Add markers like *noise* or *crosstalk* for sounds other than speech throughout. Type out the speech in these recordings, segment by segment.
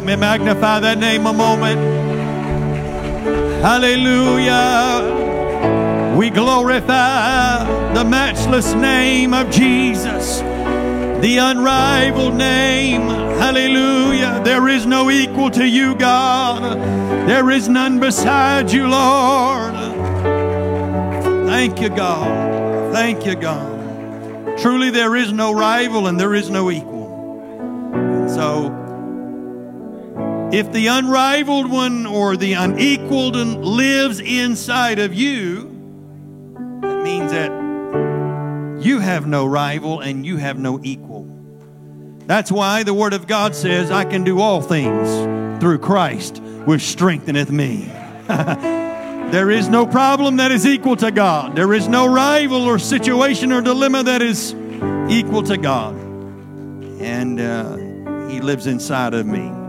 Help me magnify that name a moment. Hallelujah. We glorify the matchless name of Jesus, the unrivaled name. Hallelujah. There is no equal to you, God. There is none beside you, Lord. Thank you, God. Thank you, God. Truly, there is no rival and there is no equal. So, if the unrivaled one or the unequaled one lives inside of you, that means that you have no rival and you have no equal. That's why the Word of God says, I can do all things through Christ, which strengtheneth me. *laughs* there is no problem that is equal to God. There is no rival or situation or dilemma that is equal to God. And uh, He lives inside of me.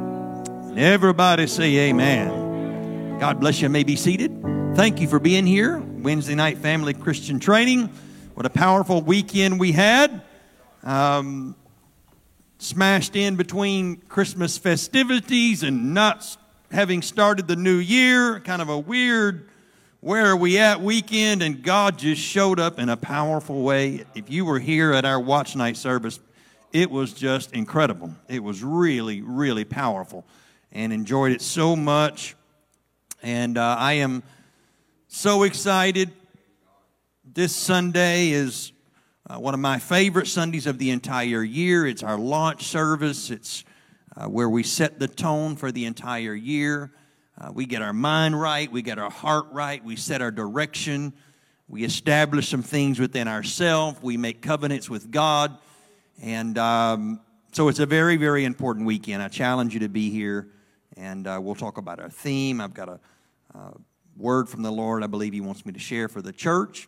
Everybody say amen. God bless you. May be seated. Thank you for being here. Wednesday night family Christian training. What a powerful weekend we had. Um, smashed in between Christmas festivities and not having started the new year. Kind of a weird, where are we at weekend, and God just showed up in a powerful way. If you were here at our watch night service, it was just incredible. It was really, really powerful and enjoyed it so much. And uh, I am so excited. This Sunday is uh, one of my favorite Sundays of the entire year. It's our launch service, it's uh, where we set the tone for the entire year. Uh, we get our mind right, we get our heart right, we set our direction, we establish some things within ourselves, we make covenants with God. And um, so it's a very, very important weekend. I challenge you to be here and uh, we'll talk about our theme. I've got a uh, word from the Lord I believe He wants me to share for the church.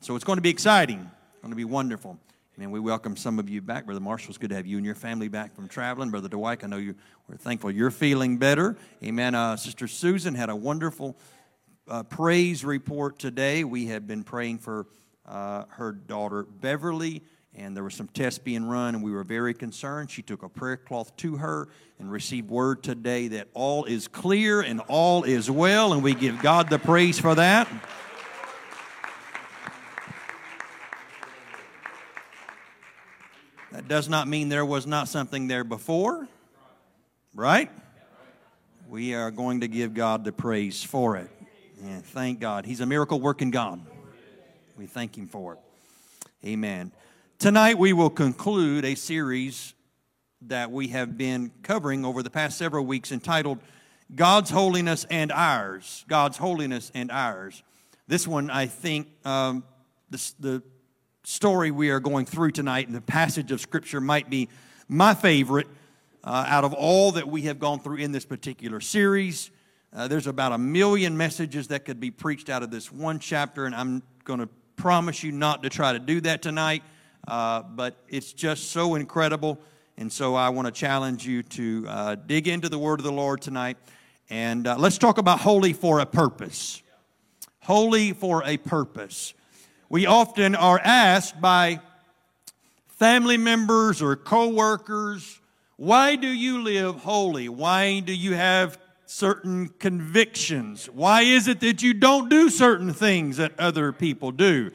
So it's going to be exciting, it's going to be wonderful. And we welcome some of you back. Brother Marshall, it's good to have you and your family back from traveling. Brother Dwight, I know you, we're thankful you're feeling better. Amen. Uh, Sister Susan had a wonderful uh, praise report today. We have been praying for uh, her daughter Beverly and there were some tests being run, and we were very concerned. She took a prayer cloth to her and received word today that all is clear and all is well, and we give God the praise for that. That does not mean there was not something there before, right? We are going to give God the praise for it. And thank God. He's a miracle working God. We thank Him for it. Amen. Tonight, we will conclude a series that we have been covering over the past several weeks entitled God's Holiness and Ours. God's Holiness and Ours. This one, I think, um, the, the story we are going through tonight and the passage of Scripture might be my favorite uh, out of all that we have gone through in this particular series. Uh, there's about a million messages that could be preached out of this one chapter, and I'm going to promise you not to try to do that tonight. Uh, but it's just so incredible. And so I want to challenge you to uh, dig into the word of the Lord tonight. And uh, let's talk about holy for a purpose. Holy for a purpose. We often are asked by family members or coworkers, why do you live holy? Why do you have certain convictions? Why is it that you don't do certain things that other people do?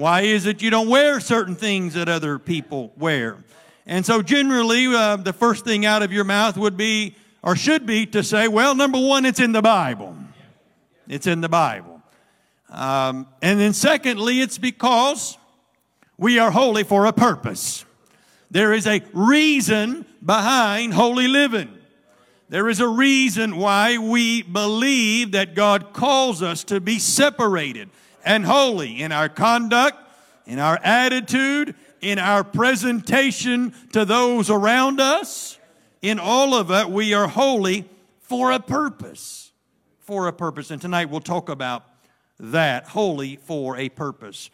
Why is it you don't wear certain things that other people wear? And so, generally, uh, the first thing out of your mouth would be, or should be, to say, well, number one, it's in the Bible. It's in the Bible. Um, and then, secondly, it's because we are holy for a purpose. There is a reason behind holy living. There is a reason why we believe that God calls us to be separated and holy in our conduct, in our attitude, in our presentation to those around us. In all of it, we are holy for a purpose. For a purpose. And tonight we'll talk about that holy for a purpose.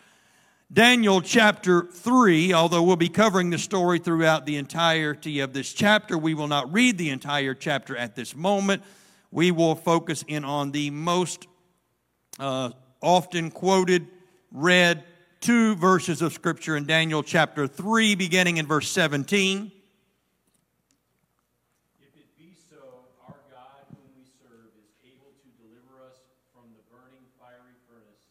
Daniel chapter 3, although we'll be covering the story throughout the entirety of this chapter, we will not read the entire chapter at this moment. We will focus in on the most uh, often quoted, read two verses of scripture in Daniel chapter 3, beginning in verse 17. If it be so, our God, whom we serve, is able to deliver us from the burning fiery furnace,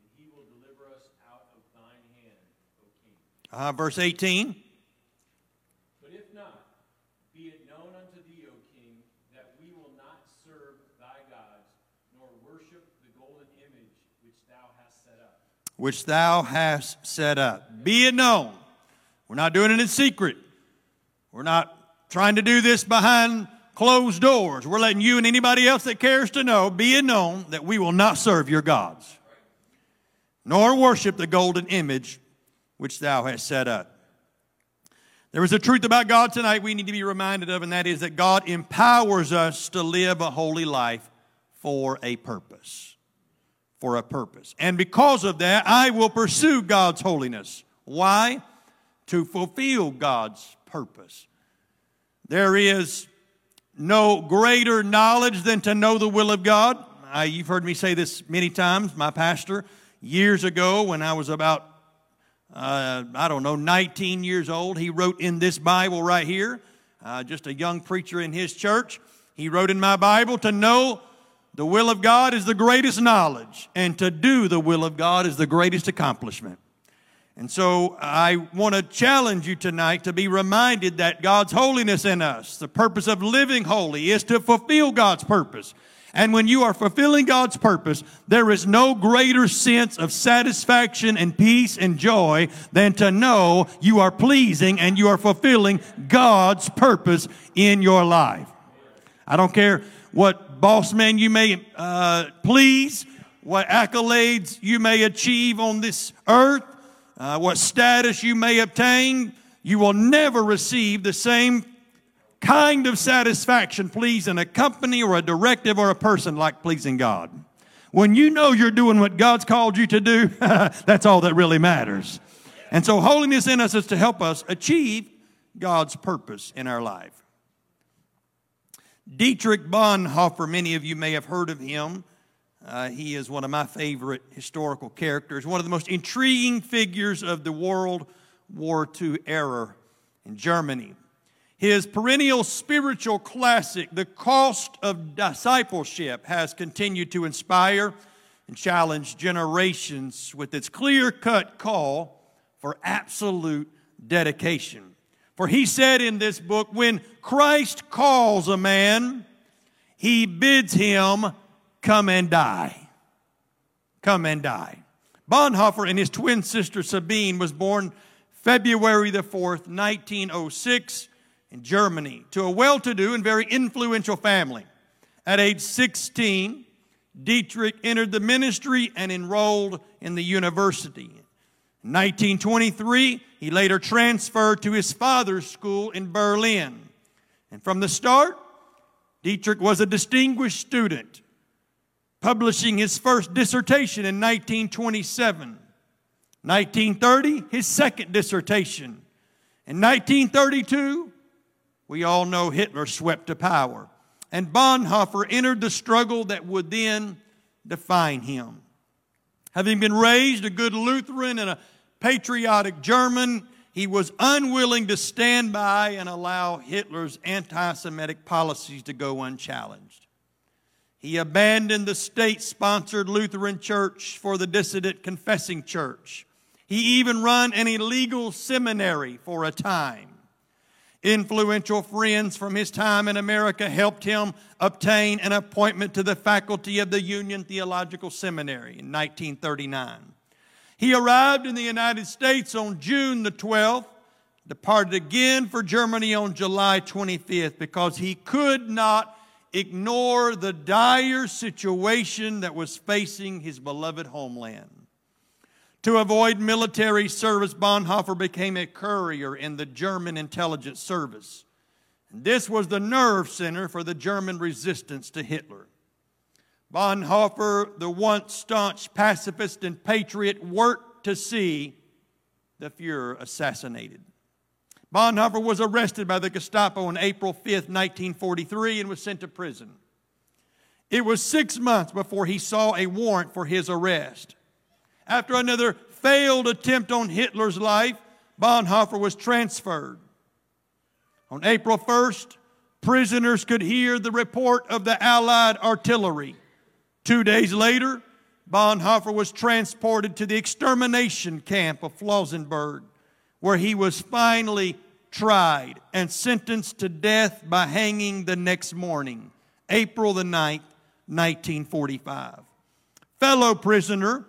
and he will deliver us out of thine hand, O king. Uh, verse 18. Which thou hast set up. Be it known. We're not doing it in secret. We're not trying to do this behind closed doors. We're letting you and anybody else that cares to know, be it known that we will not serve your gods, nor worship the golden image which thou hast set up. There is a truth about God tonight we need to be reminded of, and that is that God empowers us to live a holy life for a purpose. For a purpose. And because of that, I will pursue God's holiness. Why? To fulfill God's purpose. There is no greater knowledge than to know the will of God. I, you've heard me say this many times. My pastor, years ago, when I was about, uh, I don't know, 19 years old, he wrote in this Bible right here, uh, just a young preacher in his church. He wrote in my Bible to know the will of God is the greatest knowledge, and to do the will of God is the greatest accomplishment. And so I want to challenge you tonight to be reminded that God's holiness in us, the purpose of living holy, is to fulfill God's purpose. And when you are fulfilling God's purpose, there is no greater sense of satisfaction and peace and joy than to know you are pleasing and you are fulfilling God's purpose in your life. I don't care what boss man you may uh, please, what accolades you may achieve on this earth, uh, what status you may obtain, you will never receive the same kind of satisfaction pleasing a company or a directive or a person like pleasing God. When you know you're doing what God's called you to do, *laughs* that's all that really matters. And so, holiness in us is to help us achieve God's purpose in our life. Dietrich Bonhoeffer, many of you may have heard of him. Uh, he is one of my favorite historical characters, one of the most intriguing figures of the World War II era in Germany. His perennial spiritual classic, The Cost of Discipleship, has continued to inspire and challenge generations with its clear cut call for absolute dedication. For he said in this book, when Christ calls a man, he bids him come and die. Come and die. Bonhoeffer and his twin sister Sabine was born February the 4th, 1906 in Germany to a well-to-do and very influential family. At age 16, Dietrich entered the ministry and enrolled in the university. In 1923, he later transferred to his father's school in Berlin. And from the start, Dietrich was a distinguished student publishing his first dissertation in 1927. 1930, his second dissertation. In 1932, we all know Hitler swept to power. And Bonhoeffer entered the struggle that would then define him. Having been raised a good Lutheran and a patriotic German, he was unwilling to stand by and allow Hitler's anti Semitic policies to go unchallenged. He abandoned the state sponsored Lutheran church for the dissident confessing church. He even ran an illegal seminary for a time. Influential friends from his time in America helped him obtain an appointment to the faculty of the Union Theological Seminary in 1939. He arrived in the United States on June the 12th, departed again for Germany on July 25th because he could not ignore the dire situation that was facing his beloved homeland. To avoid military service, Bonhoeffer became a courier in the German intelligence service. This was the nerve center for the German resistance to Hitler. Bonhoeffer, the once staunch pacifist and patriot, worked to see the Fuhrer assassinated. Bonhoeffer was arrested by the Gestapo on April 5, 1943, and was sent to prison. It was six months before he saw a warrant for his arrest. After another failed attempt on Hitler's life, Bonhoeffer was transferred. On April 1st, prisoners could hear the report of the Allied artillery. Two days later, Bonhoeffer was transported to the extermination camp of Flossenburg where he was finally tried and sentenced to death by hanging the next morning, April the 9th, 1945. Fellow prisoner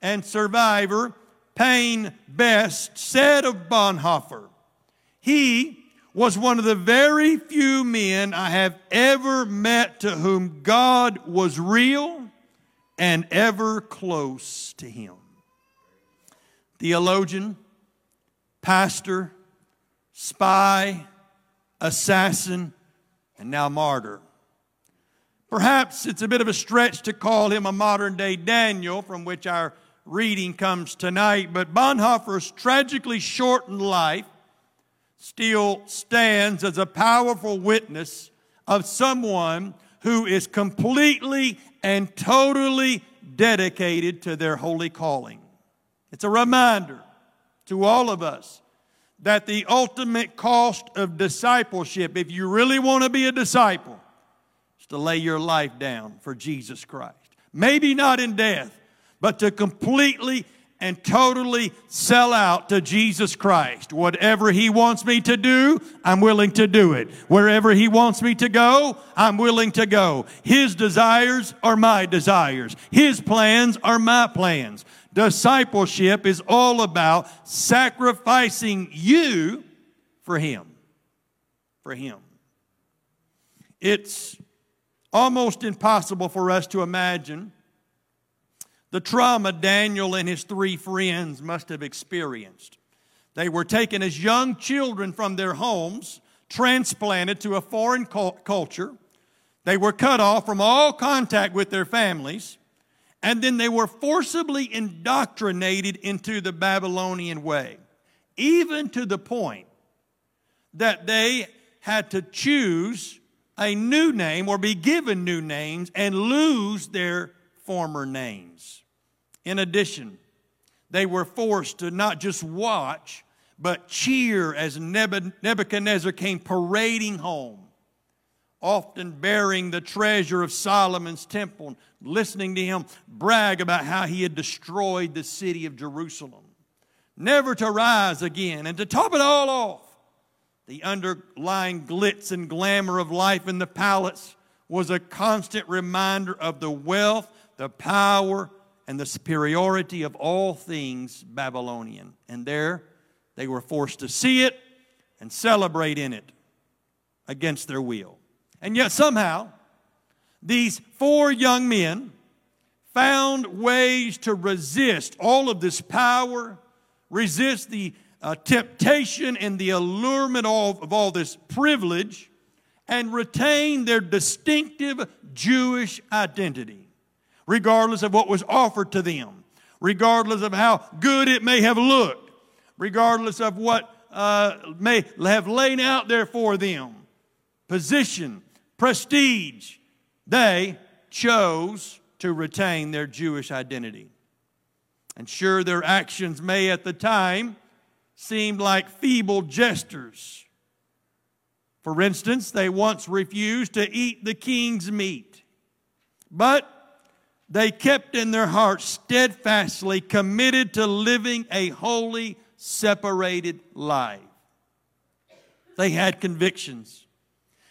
and survivor Payne Best said of Bonhoeffer, he was one of the very few men I have ever met to whom God was real and ever close to him. Theologian, pastor, spy, assassin, and now martyr. Perhaps it's a bit of a stretch to call him a modern day Daniel, from which our reading comes tonight, but Bonhoeffer's tragically shortened life still stands as a powerful witness of someone who is completely and totally dedicated to their holy calling. It's a reminder to all of us that the ultimate cost of discipleship, if you really want to be a disciple, is to lay your life down for Jesus Christ. Maybe not in death, but to completely and totally sell out to Jesus Christ. Whatever He wants me to do, I'm willing to do it. Wherever He wants me to go, I'm willing to go. His desires are my desires. His plans are my plans. Discipleship is all about sacrificing you for Him. For Him. It's almost impossible for us to imagine the trauma Daniel and his three friends must have experienced. They were taken as young children from their homes, transplanted to a foreign culture. They were cut off from all contact with their families, and then they were forcibly indoctrinated into the Babylonian way, even to the point that they had to choose a new name or be given new names and lose their former names. In addition, they were forced to not just watch, but cheer as Nebuchadnezzar came parading home, often bearing the treasure of Solomon's temple, listening to him brag about how he had destroyed the city of Jerusalem. Never to rise again. And to top it all off, the underlying glitz and glamour of life in the palace was a constant reminder of the wealth, the power, and the superiority of all things Babylonian. And there they were forced to see it and celebrate in it against their will. And yet, somehow, these four young men found ways to resist all of this power, resist the uh, temptation and the allurement of, of all this privilege, and retain their distinctive Jewish identity regardless of what was offered to them, regardless of how good it may have looked, regardless of what uh, may have lain out there for them position, prestige. They chose to retain their Jewish identity. And sure, their actions may at the time seem like feeble gestures. For instance, they once refused to eat the king's meat. But they kept in their hearts steadfastly committed to living a holy, separated life. They had convictions.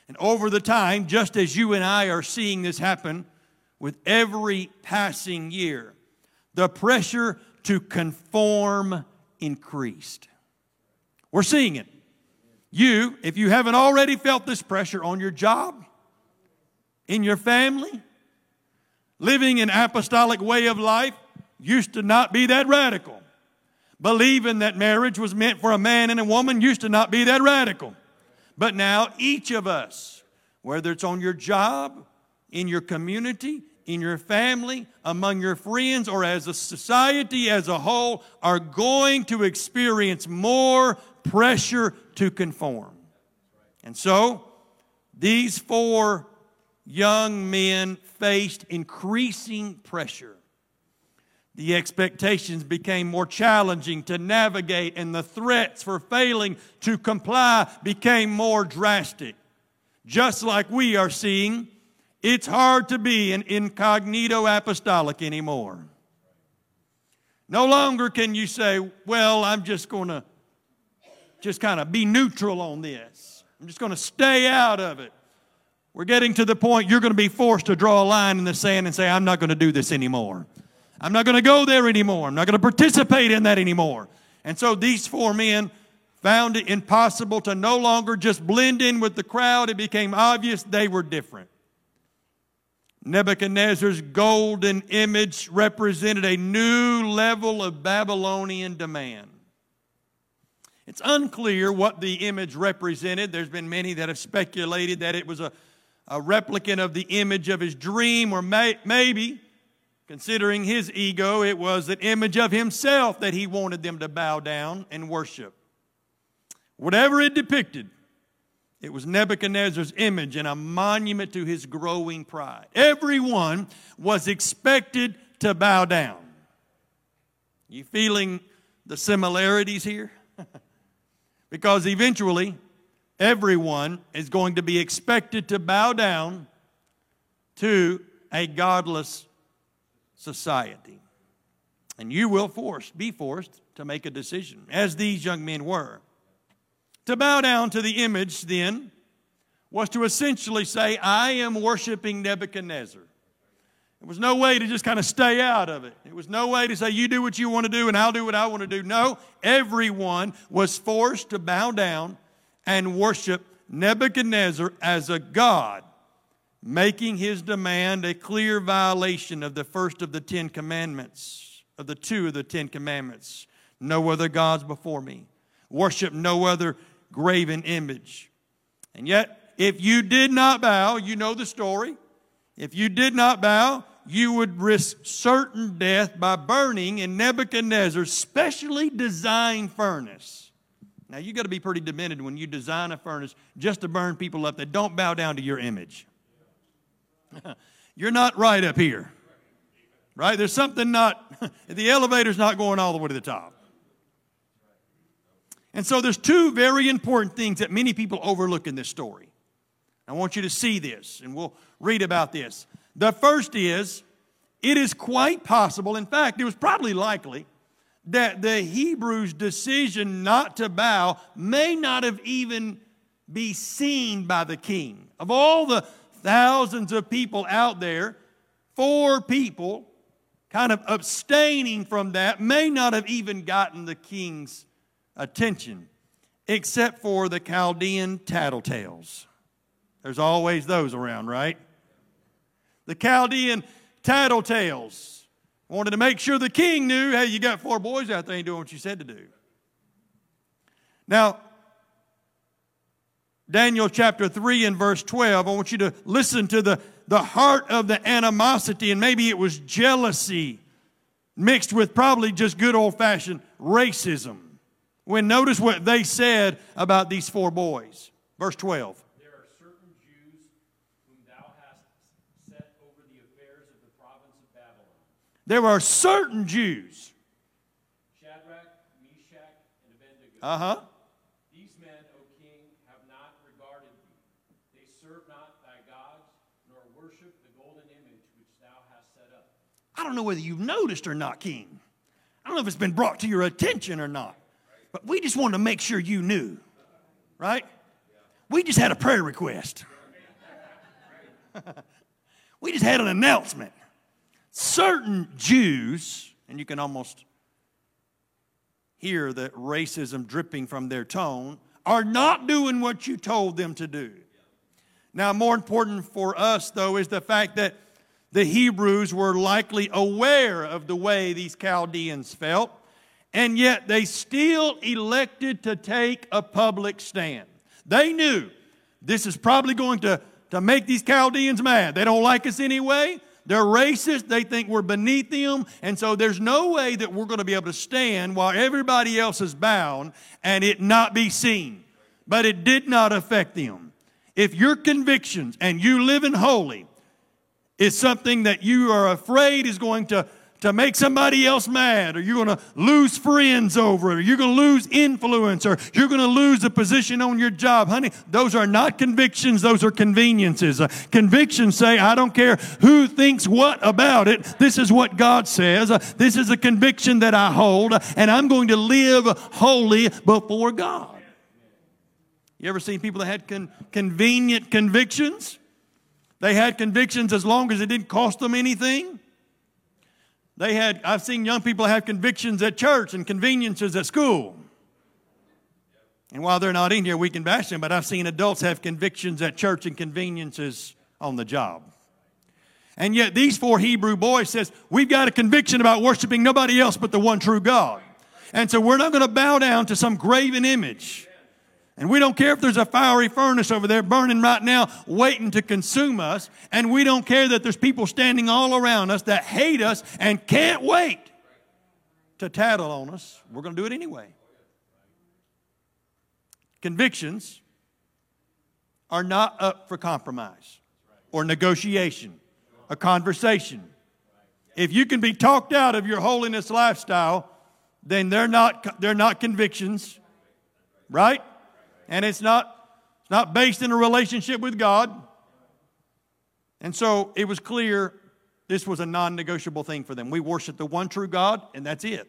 And over the time, just as you and I are seeing this happen with every passing year, the pressure to conform increased. We're seeing it. You, if you haven't already felt this pressure on your job, in your family, living an apostolic way of life used to not be that radical. Believing that marriage was meant for a man and a woman used to not be that radical. But now each of us, whether it's on your job, in your community, in your family, among your friends, or as a society as a whole, are going to experience more pressure to conform. And so, these four young men faced increasing pressure. The expectations became more challenging to navigate, and the threats for failing to comply became more drastic. Just like we are seeing, it's hard to be an incognito apostolic anymore. No longer can you say, Well, I'm just going to just kind of be neutral on this. I'm just going to stay out of it. We're getting to the point you're going to be forced to draw a line in the sand and say, I'm not going to do this anymore. I'm not going to go there anymore. I'm not going to participate in that anymore. And so these four men found it impossible to no longer just blend in with the crowd. It became obvious they were different. Nebuchadnezzar's golden image represented a new level of Babylonian demand. It's unclear what the image represented. There's been many that have speculated that it was a, a replicant of the image of his dream, or may, maybe, considering his ego, it was an image of himself that he wanted them to bow down and worship. Whatever it depicted, it was Nebuchadnezzar's image and a monument to his growing pride. Everyone was expected to bow down. You feeling the similarities here? *laughs* because eventually, everyone is going to be expected to bow down to a godless society. And you will forced, be forced to make a decision, as these young men were. To bow down to the image, then, was to essentially say, I am worshiping Nebuchadnezzar. There was no way to just kind of stay out of it. It was no way to say, you do what you want to do and I'll do what I want to do. No, everyone was forced to bow down and worship Nebuchadnezzar as a god, making his demand a clear violation of the first of the Ten Commandments, of the two of the Ten Commandments. No other gods before me. Worship no other graven image. And yet, if you did not bow, you know the story. If you did not bow, you would risk certain death by burning in Nebuchadnezzar's specially designed furnace. Now, you got to be pretty demented when you design a furnace just to burn people up that don't bow down to your image. *laughs* You're not right up here, right? There's something not, *laughs* the elevator's not going all the way to the top. And so there's two very important things that many people overlook in this story. I want you to see this, and we'll read about this. The first is it is quite possible, in fact, it was probably likely, that the Hebrews' decision not to bow may not have even be seen by the king. Of all the thousands of people out there, four people kind of abstaining from that may not have even gotten the king's attention, except for the Chaldean tattletales. There's always those around, right? The Chaldean tattletales wanted to make sure the king knew hey, you got four boys out there ain't doing what you said to do. Now, Daniel chapter 3 and verse 12, I want you to listen to the, the heart of the animosity, and maybe it was jealousy mixed with probably just good old fashioned racism. When notice what they said about these four boys. Verse 12. There are certain Jews whom thou hast set over the affairs of the province of Babylon. There are certain Jews. Shadrach, Meshach, and Abednego. Uh huh. These men, O king, have not regarded thee. They serve not thy gods, nor worship the golden image which thou hast set up. I don't know whether you've noticed or not, King. I don't know if it's been brought to your attention or not. But we just wanted to make sure you knew, right? We just had a prayer request. *laughs* we just had an announcement. Certain Jews, and you can almost hear the racism dripping from their tone, are not doing what you told them to do. Now, more important for us, though, is the fact that the Hebrews were likely aware of the way these Chaldeans felt and yet they still elected to take a public stand. They knew this is probably going to, to make these Chaldeans mad. They don't like us anyway. They're racist. They think we're beneath them. And so there's no way that we're going to be able to stand while everybody else is bound and it not be seen. But it did not affect them. If your convictions and you living holy is something that you are afraid is going to to make somebody else mad, or you're going to lose friends over it, or you're going to lose influence, or you're going to lose a position on your job. Honey, those are not convictions, those are conveniences. Uh, convictions say, I don't care who thinks what about it. This is what God says. Uh, this is a conviction that I hold, uh, and I'm going to live holy before God. You ever seen people that had con- convenient convictions? They had convictions as long as it didn't cost them anything. They had, I've seen young people have convictions at church and conveniences at school. And while they're not in here, we can bash them, but I've seen adults have convictions at church and conveniences on the job. And yet these four Hebrew boys says, we've got a conviction about worshiping nobody else but the one true God. And so we're not going to bow down to some graven image. And we don't care if there's a fiery furnace over there burning right now, waiting to consume us. And we don't care that there's people standing all around us that hate us and can't wait to tattle on us. We're going to do it anyway. Convictions are not up for compromise or negotiation, a conversation. If you can be talked out of your holiness lifestyle, then they're not, they're not convictions, right? And it's not, it's not based in a relationship with God. And so it was clear this was a non negotiable thing for them. We worship the one true God, and that's it.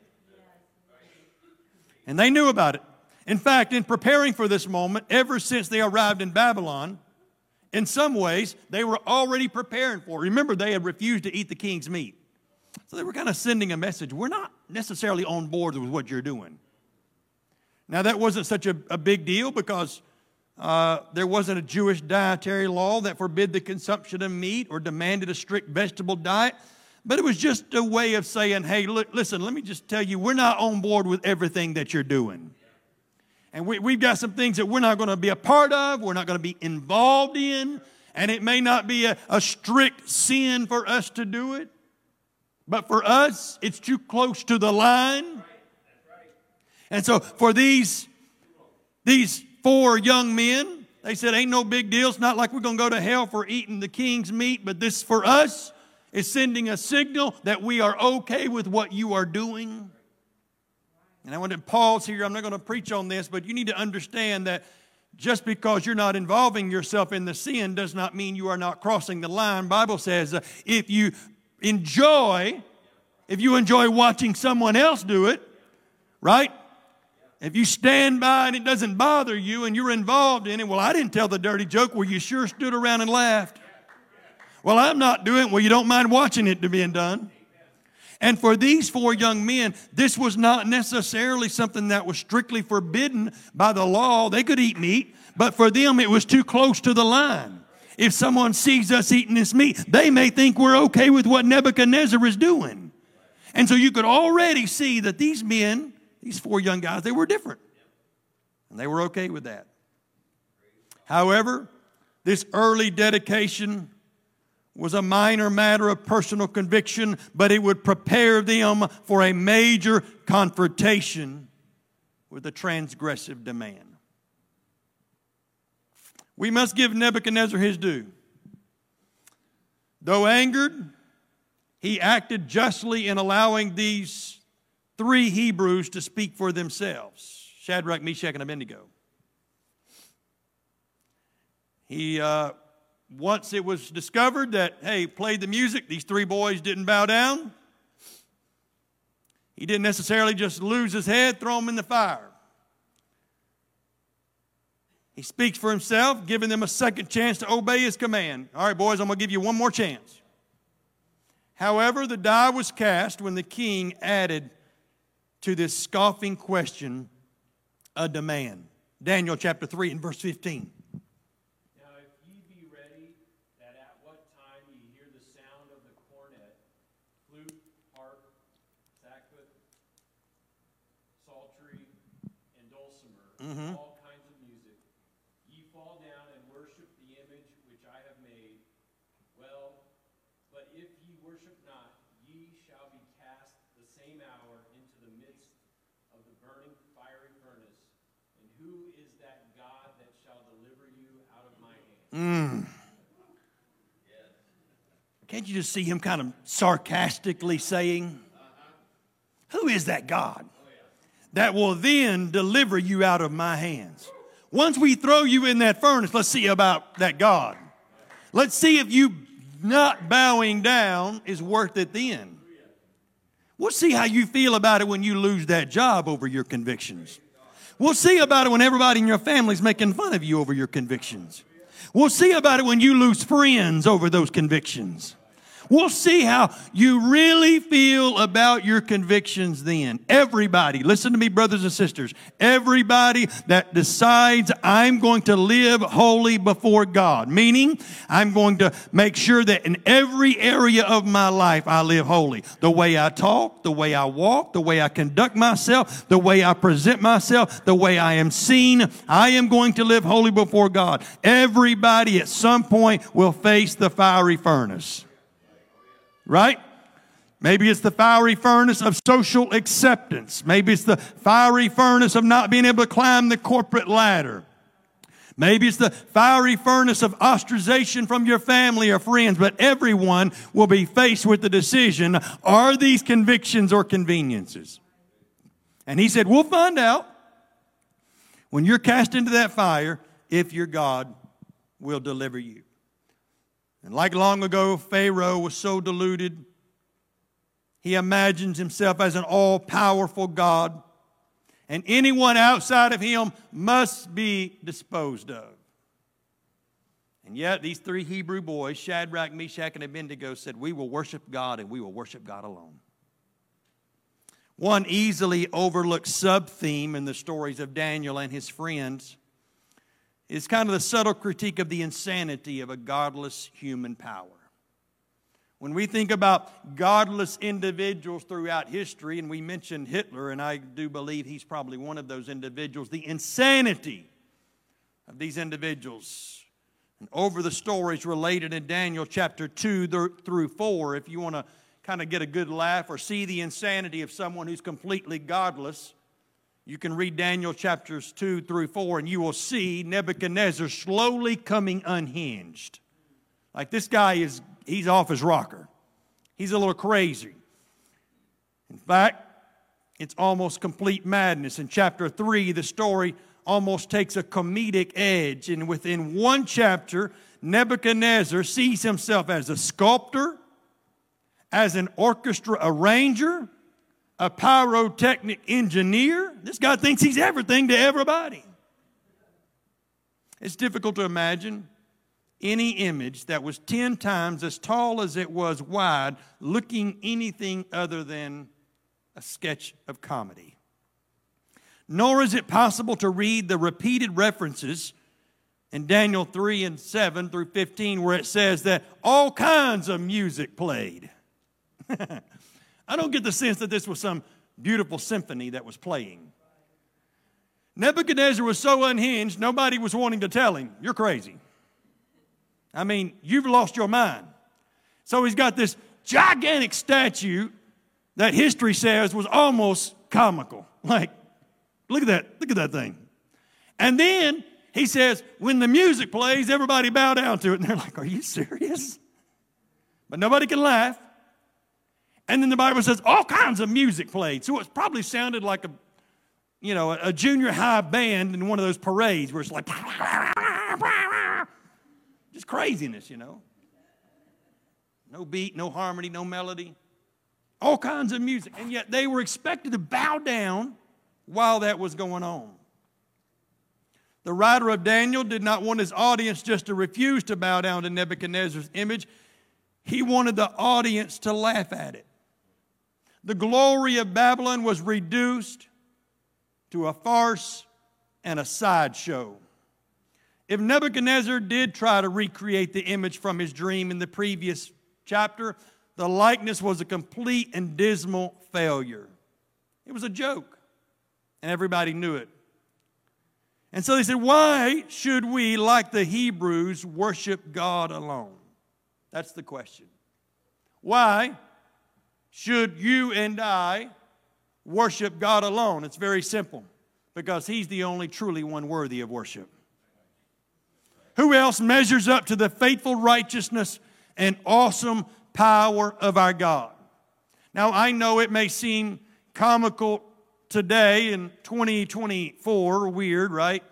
And they knew about it. In fact, in preparing for this moment, ever since they arrived in Babylon, in some ways, they were already preparing for it. Remember, they had refused to eat the king's meat. So they were kind of sending a message we're not necessarily on board with what you're doing. Now, that wasn't such a, a big deal because uh, there wasn't a Jewish dietary law that forbid the consumption of meat or demanded a strict vegetable diet. But it was just a way of saying, hey, look, listen, let me just tell you, we're not on board with everything that you're doing. And we, we've got some things that we're not going to be a part of, we're not going to be involved in, and it may not be a, a strict sin for us to do it. But for us, it's too close to the line. And so for these, these four young men, they said, ain't no big deal. It's not like we're going to go to hell for eating the king's meat, but this for us is sending a signal that we are okay with what you are doing. And I want to pause here. I'm not going to preach on this, but you need to understand that just because you're not involving yourself in the sin does not mean you are not crossing the line. Bible says uh, if you enjoy, if you enjoy watching someone else do it, right? If you stand by and it doesn't bother you and you're involved in it, well, I didn't tell the dirty joke. Well, you sure stood around and laughed. Well, I'm not doing it. Well, you don't mind watching it to being done. And for these four young men, this was not necessarily something that was strictly forbidden by the law. They could eat meat, but for them, it was too close to the line. If someone sees us eating this meat, they may think we're okay with what Nebuchadnezzar is doing. And so you could already see that these men these four young guys, they were different. And they were okay with that. However, this early dedication was a minor matter of personal conviction, but it would prepare them for a major confrontation with a transgressive demand. We must give Nebuchadnezzar his due. Though angered, he acted justly in allowing these three Hebrews to speak for themselves Shadrach, Meshach, and Abednego. He, uh, once it was discovered that, hey, played the music, these three boys didn't bow down. He didn't necessarily just lose his head, throw him in the fire. He speaks for himself, giving them a second chance to obey his command. All right, boys, I'm going to give you one more chance. However, the die was cast when the king added to this scoffing question a demand. Daniel chapter 3 and verse 15. Now, if ye be ready, that at what time ye hear the sound of the cornet, flute, harp, sackbut, psaltery, and dulcimer, mm-hmm. all kinds of music, ye fall down and worship the image which I have made. Well, but if ye worship not, ye shall be cast the same hour into the midst of the burning fiery furnace. And who is that God that shall deliver you out of my hand? Mm. Can't you just see him kind of sarcastically saying, Who is that God that will then deliver you out of my hands? Once we throw you in that furnace, let's see about that God. Let's see if you not bowing down is worth it then. We'll see how you feel about it when you lose that job over your convictions. We'll see about it when everybody in your family's making fun of you over your convictions. We'll see about it when you lose friends over those convictions. We'll see how you really feel about your convictions then. Everybody, listen to me, brothers and sisters. Everybody that decides I'm going to live holy before God, meaning I'm going to make sure that in every area of my life I live holy. The way I talk, the way I walk, the way I conduct myself, the way I present myself, the way I am seen, I am going to live holy before God. Everybody at some point will face the fiery furnace right? Maybe it's the fiery furnace of social acceptance. Maybe it's the fiery furnace of not being able to climb the corporate ladder. Maybe it's the fiery furnace of ostracization from your family or friends, but everyone will be faced with the decision are these convictions or conveniences? And he said, We'll find out when you're cast into that fire if your God will deliver you. And like long ago, Pharaoh was so deluded, he imagines himself as an all powerful God, and anyone outside of him must be disposed of. And yet, these three Hebrew boys, Shadrach, Meshach, and Abednego, said, We will worship God and we will worship God alone. One easily overlooked sub theme in the stories of Daniel and his friends is kind of the subtle critique of the insanity of a godless human power. When we think about godless individuals throughout history, and we mentioned Hitler, and I do believe he's probably one of those individuals, the insanity of these individuals. And over the stories related in Daniel chapter 2 through 4, if you want to kind of get a good laugh or see the insanity of someone who's completely godless, you can read Daniel chapters 2 through 4, and you will see Nebuchadnezzar slowly coming unhinged. Like this guy is, he's off his rocker. He's a little crazy. In fact, it's almost complete madness. In chapter 3, the story almost takes a comedic edge. And within one chapter, Nebuchadnezzar sees himself as a sculptor, as an orchestra arranger, a pyrotechnic engineer. This guy thinks he's everything to everybody. It's difficult to imagine any image that was 10 times as tall as it was wide looking anything other than a sketch of comedy. Nor is it possible to read the repeated references in Daniel 3 and 7 through 15 where it says that all kinds of music played. *laughs* I don't get the sense that this was some beautiful symphony that was playing. Nebuchadnezzar was so unhinged, nobody was wanting to tell him, You're crazy. I mean, you've lost your mind. So he's got this gigantic statue that history says was almost comical. *laughs* Like, look at that, look at that thing. And then he says, when the music plays, everybody bow down to it. And they're like, Are you serious? But nobody can laugh. And then the Bible says all kinds of music played. So it probably sounded like a, you know, a junior high band in one of those parades where it's like, just craziness, you know. No beat, no harmony, no melody. All kinds of music. And yet they were expected to bow down while that was going on. The writer of Daniel did not want his audience just to refuse to bow down to Nebuchadnezzar's image. He wanted the audience to laugh at it the glory of Babylon was reduced to a farce and a sideshow. If Nebuchadnezzar did try to recreate the image from his dream in the previous chapter, the likeness was a complete and dismal failure. It was a joke, and everybody knew it. And so they said, Why should we, like the Hebrews, worship God alone? That's the question. Why? Should you and I worship God alone? It's very simple because He's the only truly one worthy of worship. Who else measures up to the faithful righteousness and awesome power of our God? Now, I know it may seem comical today in 2024, weird, right?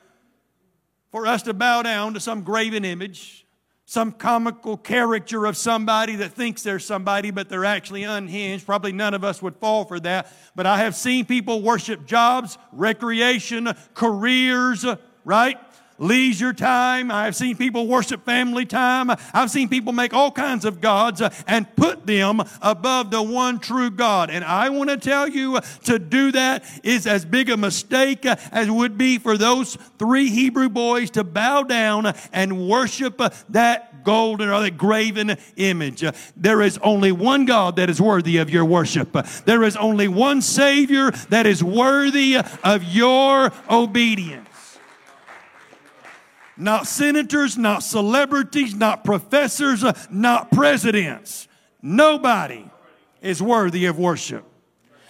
For us to bow down to some graven image, some comical caricature of somebody that thinks they're somebody, but they're actually unhinged. Probably none of us would fall for that. But I have seen people worship jobs, recreation, careers, right? Leisure time. I've seen people worship family time. I've seen people make all kinds of gods and put them above the one true God. And I want to tell you to do that is as big a mistake as would be for those three Hebrew boys to bow down and worship that golden or that graven image. There is only one God that is worthy of your worship. There is only one Savior that is worthy of your obedience not senators, not celebrities, not professors, uh, not presidents. Nobody is worthy of worship.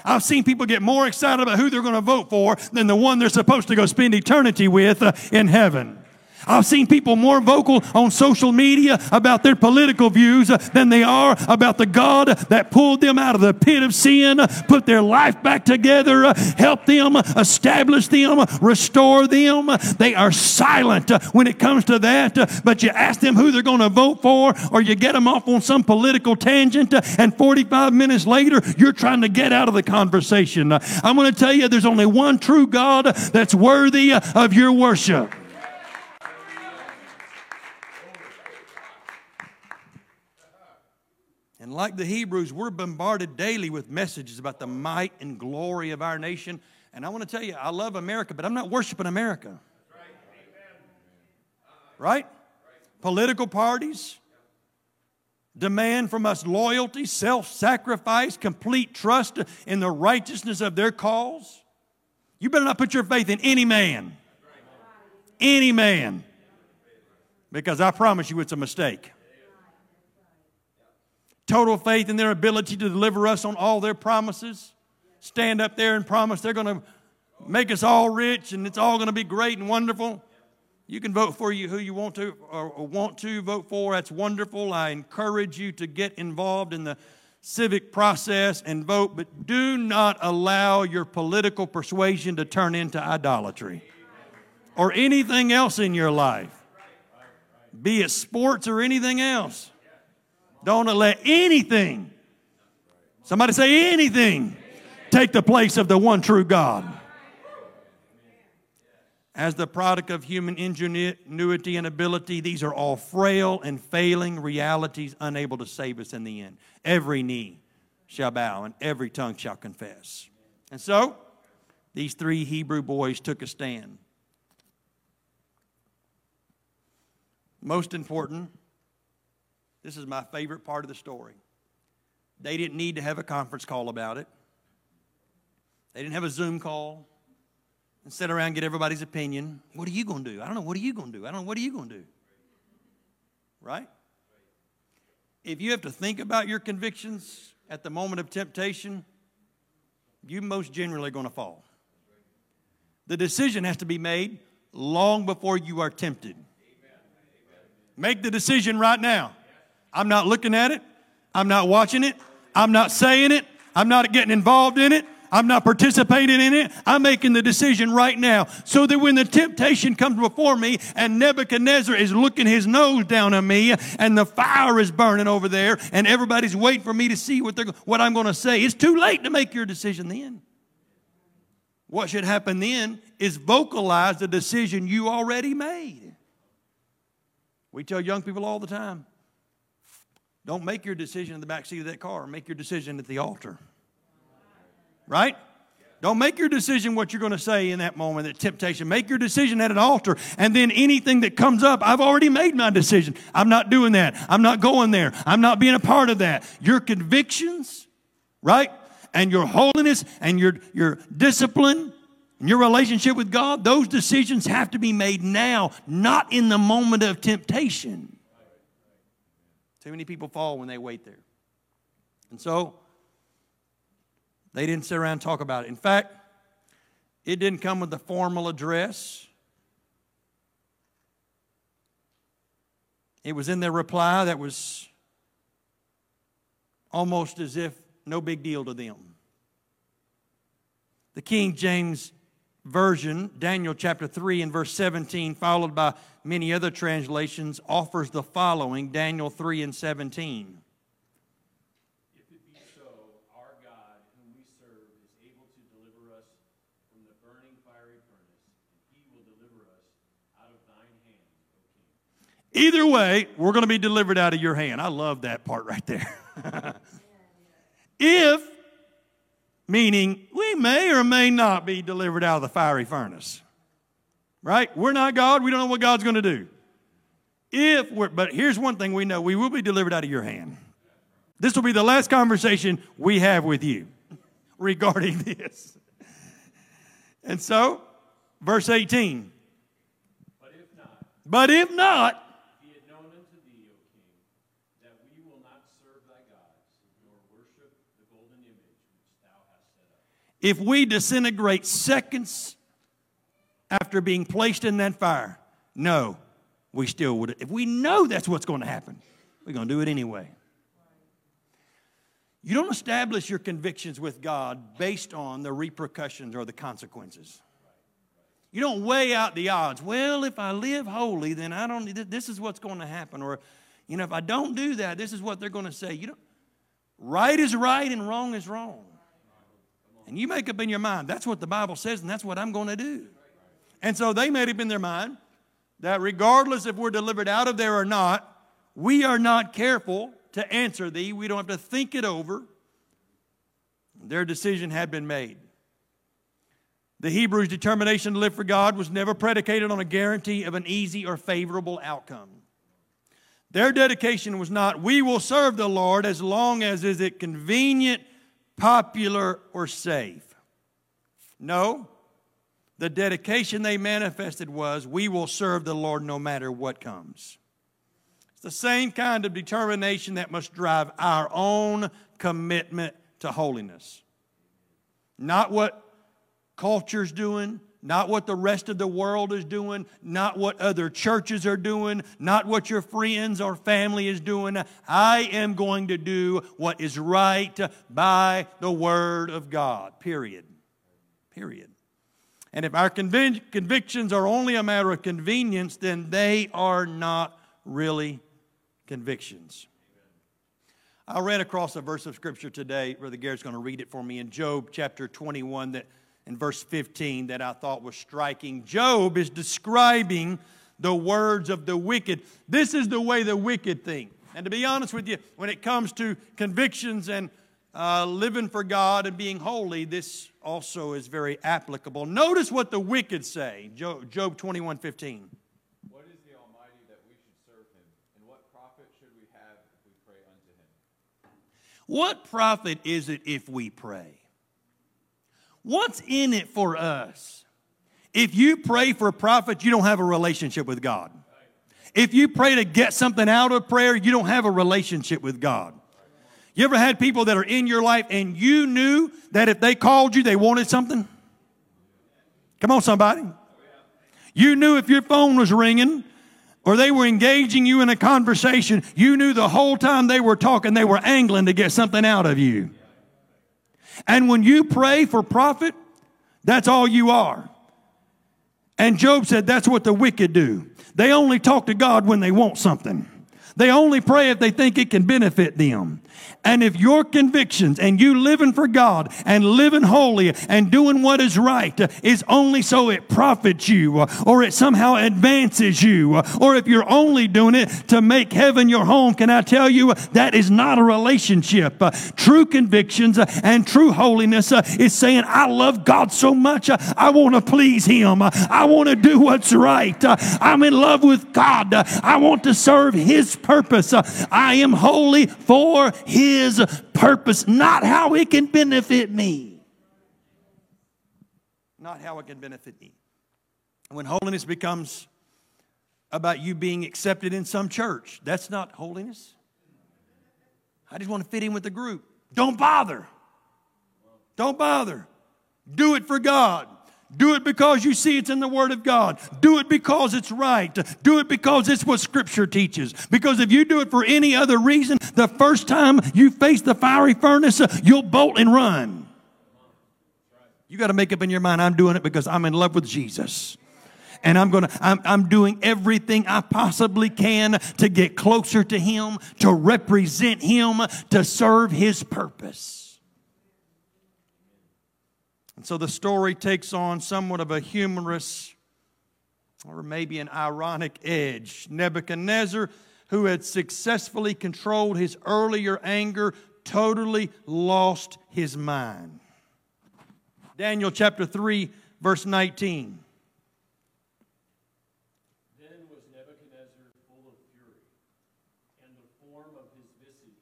I've seen people get more excited about who they're going to vote for than the one they're supposed to go spend eternity with uh, in heaven. I've seen people more vocal on social media about their political views than they are about the God that pulled them out of the pit of sin, put their life back together, helped them, establish them, restore them. They are silent when it comes to that, but you ask them who they're going to vote for, or you get them off on some political tangent, and 45 minutes later, you're trying to get out of the conversation. I'm going to tell you there's only one true God that's worthy of your worship. And like the Hebrews, we're bombarded daily with messages about the might and glory of our nation. And I want to tell you, I love America, but I'm not worshiping America. Right? Political parties demand from us loyalty, self sacrifice, complete trust in the righteousness of their cause. You better not put your faith in any man. Any man. Because I promise you it's a mistake total faith in their ability to deliver us on all their promises. Stand up there and promise they're going to make us all rich and it's all going to be great and wonderful. You can vote for you who you want to or want to vote for. That's wonderful. I encourage you to get involved in the civic process and vote, but do not allow your political persuasion to turn into idolatry or anything else in your life, be it sports or anything else. Don't let anything, somebody say anything, take the place of the one true God. As the product of human ingenuity and ability, these are all frail and failing realities unable to save us in the end. Every knee shall bow and every tongue shall confess. And so, these three Hebrew boys took a stand. Most important, this is my favorite part of the story. They didn't need to have a conference call about it. They didn't have a Zoom call and sit around and get everybody's opinion. What are you going to do? I don't know. What are you going to do? I don't know. What are you going to do? Right? If you have to think about your convictions at the moment of temptation, you most generally going to fall. The decision has to be made long before you are tempted. Make the decision right now. I'm not looking at it. I'm not watching it. I'm not saying it. I'm not getting involved in it. I'm not participating in it. I'm making the decision right now so that when the temptation comes before me and Nebuchadnezzar is looking his nose down on me and the fire is burning over there and everybody's waiting for me to see what, what I'm going to say, it's too late to make your decision then. What should happen then is vocalize the decision you already made. We tell young people all the time don't make your decision in the back seat of that car. Make your decision at the altar. Right? Don't make your decision what you're going to say in that moment, that temptation. Make your decision at an altar, and then anything that comes up, I've already made my decision. I'm not doing that. I'm not going there. I'm not being a part of that. Your convictions, right? And your holiness and your, your discipline and your relationship with God, those decisions have to be made now, not in the moment of temptation. Too many people fall when they wait there. And so, they didn't sit around and talk about it. In fact, it didn't come with a formal address. It was in their reply that was almost as if no big deal to them. The King James version, Daniel chapter 3 and verse 17, followed by many other translations, offers the following Daniel 3 and 17. If it be so, our God, whom we serve, is able to deliver us from the burning fiery furnace, and he will deliver us out of thine hands, Either way, we're going to be delivered out of your hand. I love that part right there. *laughs* if, meaning we may or may not be delivered out of the fiery furnace. Right? We're not God. We don't know what God's going to do. If we're, but here's one thing we know we will be delivered out of your hand. This will be the last conversation we have with you *laughs* regarding this. And so, verse 18. But if not, But if not, be it known unto thee, O king, that we will not serve thy gods, nor worship the golden image which thou hast set up. If we disintegrate seconds after being placed in that fire, no, we still would. If we know that's what's going to happen, we're going to do it anyway. You don't establish your convictions with God based on the repercussions or the consequences. You don't weigh out the odds. Well, if I live holy, then I don't. This is what's going to happen. Or, you know, if I don't do that, this is what they're going to say. You don't. Right is right and wrong is wrong. And you make up in your mind, that's what the Bible says, and that's what I'm going to do. And so they made up in their mind that regardless if we're delivered out of there or not, we are not careful to answer thee. We don't have to think it over. Their decision had been made. The Hebrews' determination to live for God was never predicated on a guarantee of an easy or favorable outcome. Their dedication was not, we will serve the Lord as long as is it convenient, popular, or safe. No, the dedication they manifested was, we will serve the Lord no matter what comes. It's the same kind of determination that must drive our own commitment to holiness. Not what culture's doing, not what the rest of the world is doing, not what other churches are doing, not what your friends or family is doing. I am going to do what is right by the Word of God. Period. Period. And if our convic- convictions are only a matter of convenience, then they are not really convictions. I ran across a verse of scripture today. Brother Garrett's going to read it for me in Job chapter 21 that in verse 15 that I thought was striking. Job is describing the words of the wicked. This is the way the wicked think. And to be honest with you, when it comes to convictions and uh, living for God and being holy, this also is very applicable. Notice what the wicked say. Job, Job 21 15. What is the Almighty that we should serve him? And what profit should we have if we pray unto him? What profit is it if we pray? What's in it for us? If you pray for profit, you don't have a relationship with God. If you pray to get something out of prayer, you don't have a relationship with God. You ever had people that are in your life and you knew that if they called you, they wanted something? Come on, somebody. You knew if your phone was ringing or they were engaging you in a conversation, you knew the whole time they were talking, they were angling to get something out of you. And when you pray for profit, that's all you are. And Job said that's what the wicked do. They only talk to God when they want something. They only pray if they think it can benefit them. And if your convictions and you living for God and living holy and doing what is right is only so it profits you or it somehow advances you, or if you're only doing it to make heaven your home, can I tell you that is not a relationship? True convictions and true holiness is saying, I love God so much, I want to please Him. I want to do what's right. I'm in love with God. I want to serve His. Uh, I am holy for His purpose, not how it can benefit me. Not how it can benefit me. When holiness becomes about you being accepted in some church, that's not holiness. I just want to fit in with the group. Don't bother. Don't bother. Do it for God. Do it because you see it's in the Word of God. Do it because it's right. Do it because it's what Scripture teaches. Because if you do it for any other reason, the first time you face the fiery furnace, you'll bolt and run. You got to make up in your mind, I'm doing it because I'm in love with Jesus. And I'm gonna, I'm, I'm doing everything I possibly can to get closer to Him, to represent Him, to serve His purpose. So the story takes on somewhat of a humorous or maybe an ironic edge. Nebuchadnezzar, who had successfully controlled his earlier anger, totally lost his mind. Daniel chapter 3, verse 19. Then was Nebuchadnezzar full of fury, and the form of his visage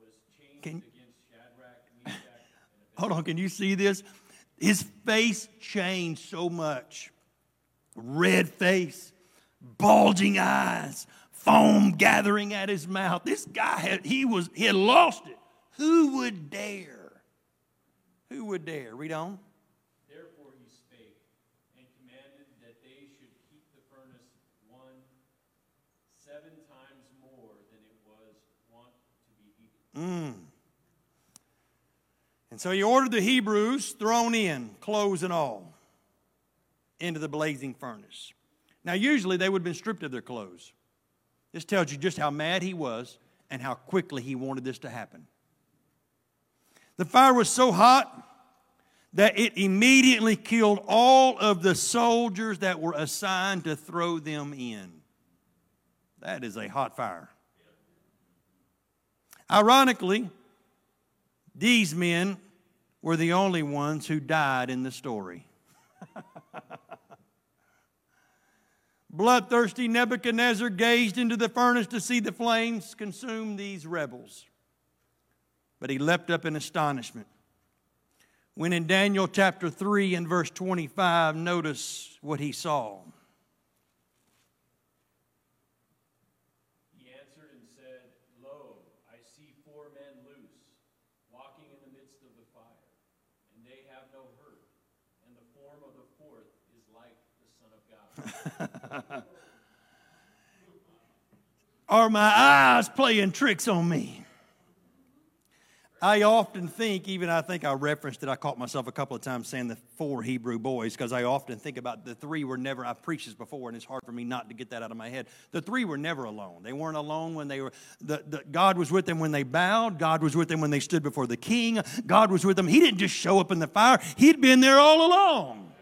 was changed Can- against Shadrach, Meshach, and Abednego. *laughs* Hold on, can you see this? His face changed so much. Red face, bulging eyes, foam gathering at his mouth. This guy had he was he had lost it. Who would dare? Who would dare? Read on. Therefore he spake, and commanded that they should keep the furnace one seven times more than it was wont to be heated. Mm. And so he ordered the Hebrews thrown in, clothes and all, into the blazing furnace. Now, usually they would have been stripped of their clothes. This tells you just how mad he was and how quickly he wanted this to happen. The fire was so hot that it immediately killed all of the soldiers that were assigned to throw them in. That is a hot fire. Ironically, these men were the only ones who died in the story. *laughs* Bloodthirsty Nebuchadnezzar gazed into the furnace to see the flames consume these rebels. But he leapt up in astonishment. When in Daniel chapter 3 and verse 25, notice what he saw. He answered and said, Lo, I see four men loose, walking in the midst of the fire, they have no hurt, and the form of the fourth is like the Son of God. *laughs* Are my eyes playing tricks on me? I often think, even I think I referenced it, I caught myself a couple of times saying the four Hebrew boys, because I often think about the three were never, I've preached this before, and it's hard for me not to get that out of my head. The three were never alone. They weren't alone when they were, the, the, God was with them when they bowed, God was with them when they stood before the king, God was with them. He didn't just show up in the fire, He'd been there all along.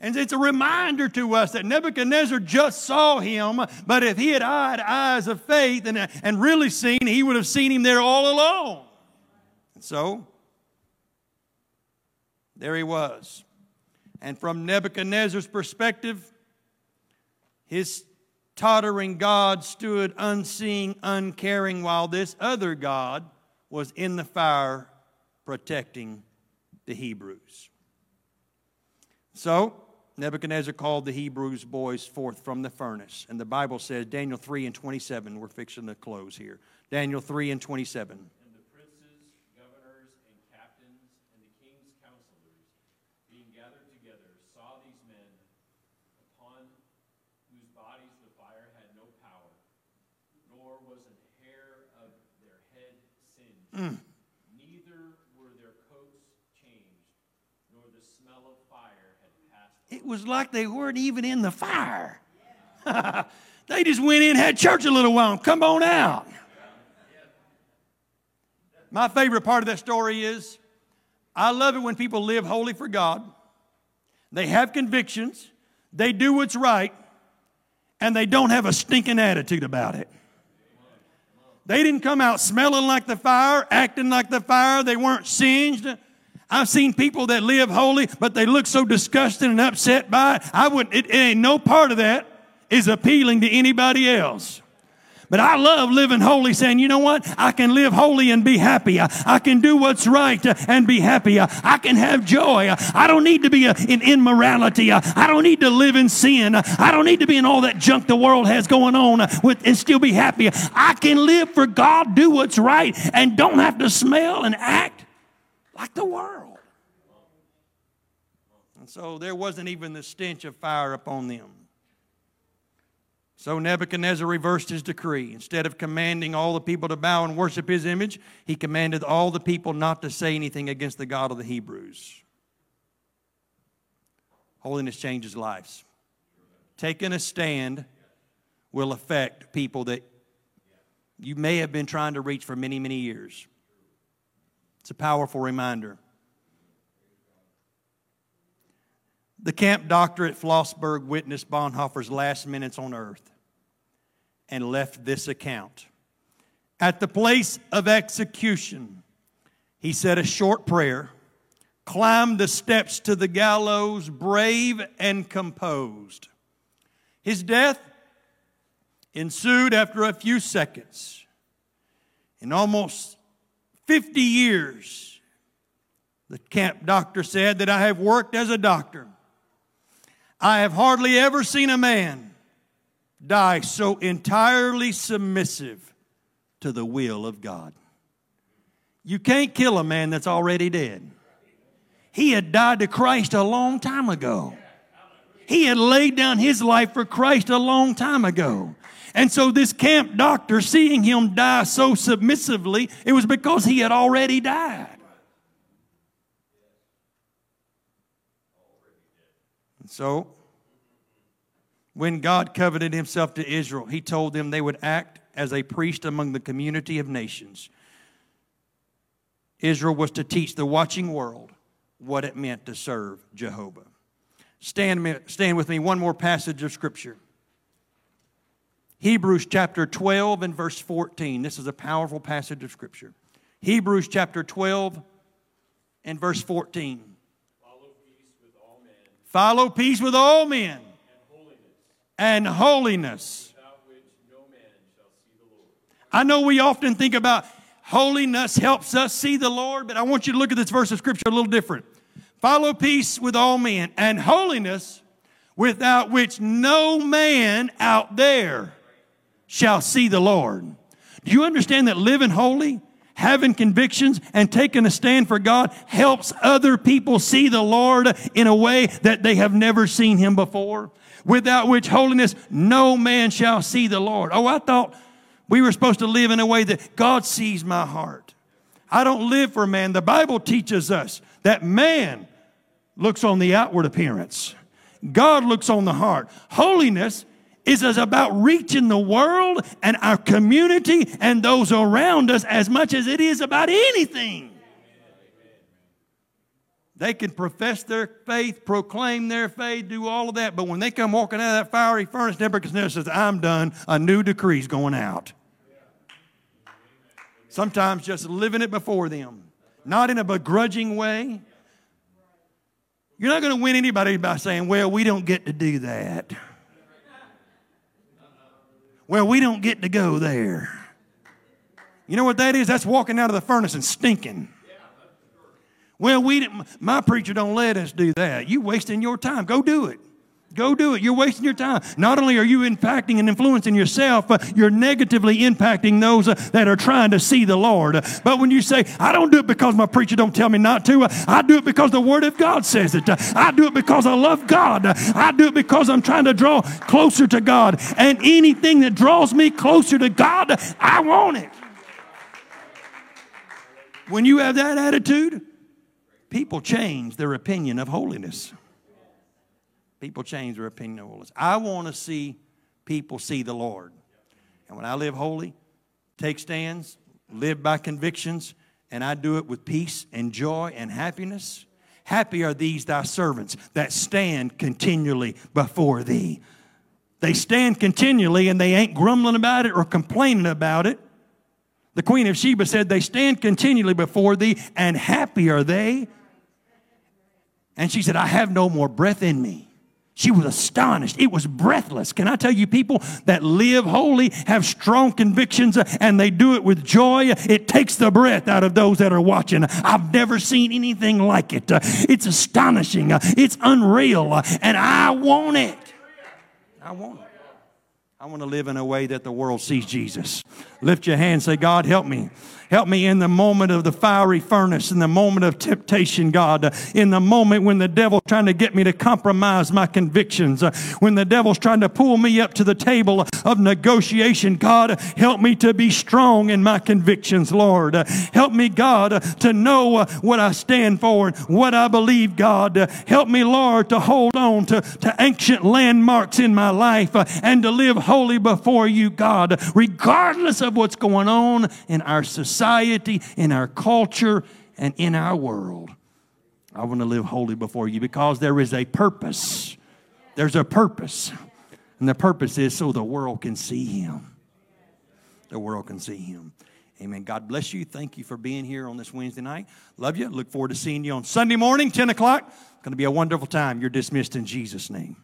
And it's a reminder to us that Nebuchadnezzar just saw him, but if he had had eyes of faith and, and really seen, he would have seen him there all along. So, there he was. And from Nebuchadnezzar's perspective, his tottering God stood unseeing, uncaring, while this other God was in the fire protecting the Hebrews. So, Nebuchadnezzar called the Hebrews boys forth from the furnace. And the Bible says, Daniel 3 and 27, we're fixing to close here. Daniel 3 and 27. And the princes, governors, and captains, and the king's counselors, being gathered together, saw these men, upon whose bodies the fire had no power, nor was an hair of their head singed. Neither were their coats changed, nor the smell of fire had passed It was like they weren't even in the fire. *laughs* they just went in, had church a little while, and come on out. My favorite part of that story is I love it when people live holy for God. They have convictions, they do what's right, and they don't have a stinking attitude about it. They didn't come out smelling like the fire, acting like the fire. They weren't singed. I've seen people that live holy, but they look so disgusted and upset by it. I wouldn't, it, it ain't no part of that is appealing to anybody else. But I love living holy, saying, you know what? I can live holy and be happy. I, can do what's right and be happy. I, can have joy. I, don't need to be in immorality. I, don't need to live in sin. I don't need to be in all that junk the world has going on with and still be happy. I can live for God, do what's right, and don't have to smell and act like the world. And so there wasn't even the stench of fire upon them. So Nebuchadnezzar reversed his decree. Instead of commanding all the people to bow and worship his image, he commanded all the people not to say anything against the God of the Hebrews. Holiness changes lives. Taking a stand will affect people that you may have been trying to reach for many, many years. It's a powerful reminder. The camp doctor at Flossenbürg witnessed Bonhoeffer's last minutes on earth and left this account. At the place of execution, he said a short prayer, climbed the steps to the gallows, brave and composed. His death ensued after a few seconds. In almost 50 years, the camp doctor said that I have worked as a doctor. I have hardly ever seen a man die so entirely submissive to the will of God. You can't kill a man that's already dead. He had died to Christ a long time ago. He had laid down his life for Christ a long time ago. And so, this camp doctor, seeing him die so submissively, it was because he had already died. And so, when God covenanted himself to Israel, he told them they would act as a priest among the community of nations. Israel was to teach the watching world what it meant to serve Jehovah. Stand, stand with me, one more passage of Scripture. Hebrews chapter 12 and verse 14. This is a powerful passage of Scripture. Hebrews chapter 12 and verse 14. Follow peace with all men, Follow peace with all men the holiness. I know we often think about holiness helps us see the Lord, but I want you to look at this verse of Scripture a little different. Follow peace with all men and holiness, without which no man out there shall see the Lord. Do you understand that living holy, having convictions, and taking a stand for God helps other people see the Lord in a way that they have never seen Him before? Without which holiness no man shall see the Lord. Oh, I thought we were supposed to live in a way that God sees my heart. I don't live for man. The Bible teaches us that man looks on the outward appearance. God looks on the heart. Holiness is about reaching the world and our community and those around us as much as it is about anything. They can profess their faith, proclaim their faith, do all of that, but when they come walking out of that fiery furnace, Nebuchadnezzar says, I'm done. A new decree's going out. Sometimes just living it before them, not in a begrudging way. You're not going to win anybody by saying, Well, we don't get to do that. Well, we don't get to go there. You know what that is? That's walking out of the furnace and stinking. Well, we my preacher don't let us do that. You wasting your time. Go do it. Go do it. You're wasting your time. Not only are you impacting and influencing yourself, but you're negatively impacting those uh, that are trying to see the Lord. But when you say, I don't do it because my preacher don't tell me not to, uh, I do it because the Word of God says it. Uh, I do it because I love God. I do it because I'm trying to draw closer to God. And anything that draws me closer to God, I want it. When you have that attitude, people change their opinion of holiness. People change their opinion of holiness. I want to see people see the Lord. And when I live holy, take stands, live by convictions, and I do it with peace and joy and happiness. Happy are these thy servants that stand continually before thee. They stand continually and they ain't grumbling about it or complaining about it. The Queen of Sheba said, They stand continually before thee, and happy are they. And she said, I have no more breath in me. She was astonished. It was breathless. Can I tell you, people that live holy have strong convictions uh, and they do it with joy? It takes the breath out of those that are watching. I've never seen anything like it. Uh, It's astonishing. Uh, It's unreal. And I want it. I want it. I want to live in a way that the world sees Jesus. Lift your hand, say, God, help me. Help me in the moment of the fiery furnace, in the moment of temptation, God, in the moment when the devil's trying to get me to compromise my convictions, when the devil's trying to pull me up to the table of negotiation. God, help me to be strong in my convictions, Lord. Help me, God, to know what I stand for and what I believe, God. Help me, Lord, to hold on to, to ancient landmarks in my life and to live holy before you, God, regardless of what's going on in our society, in our culture, and in our world. I want to live holy before you because there is a purpose. There's a purpose. And the purpose is so the world can see him. The world can see him. Amen. God bless you. Thank you for being here on this Wednesday night. Love you. Look forward to seeing you on Sunday morning, 10 o'clock. It's going to be a wonderful time. You're dismissed in Jesus' name.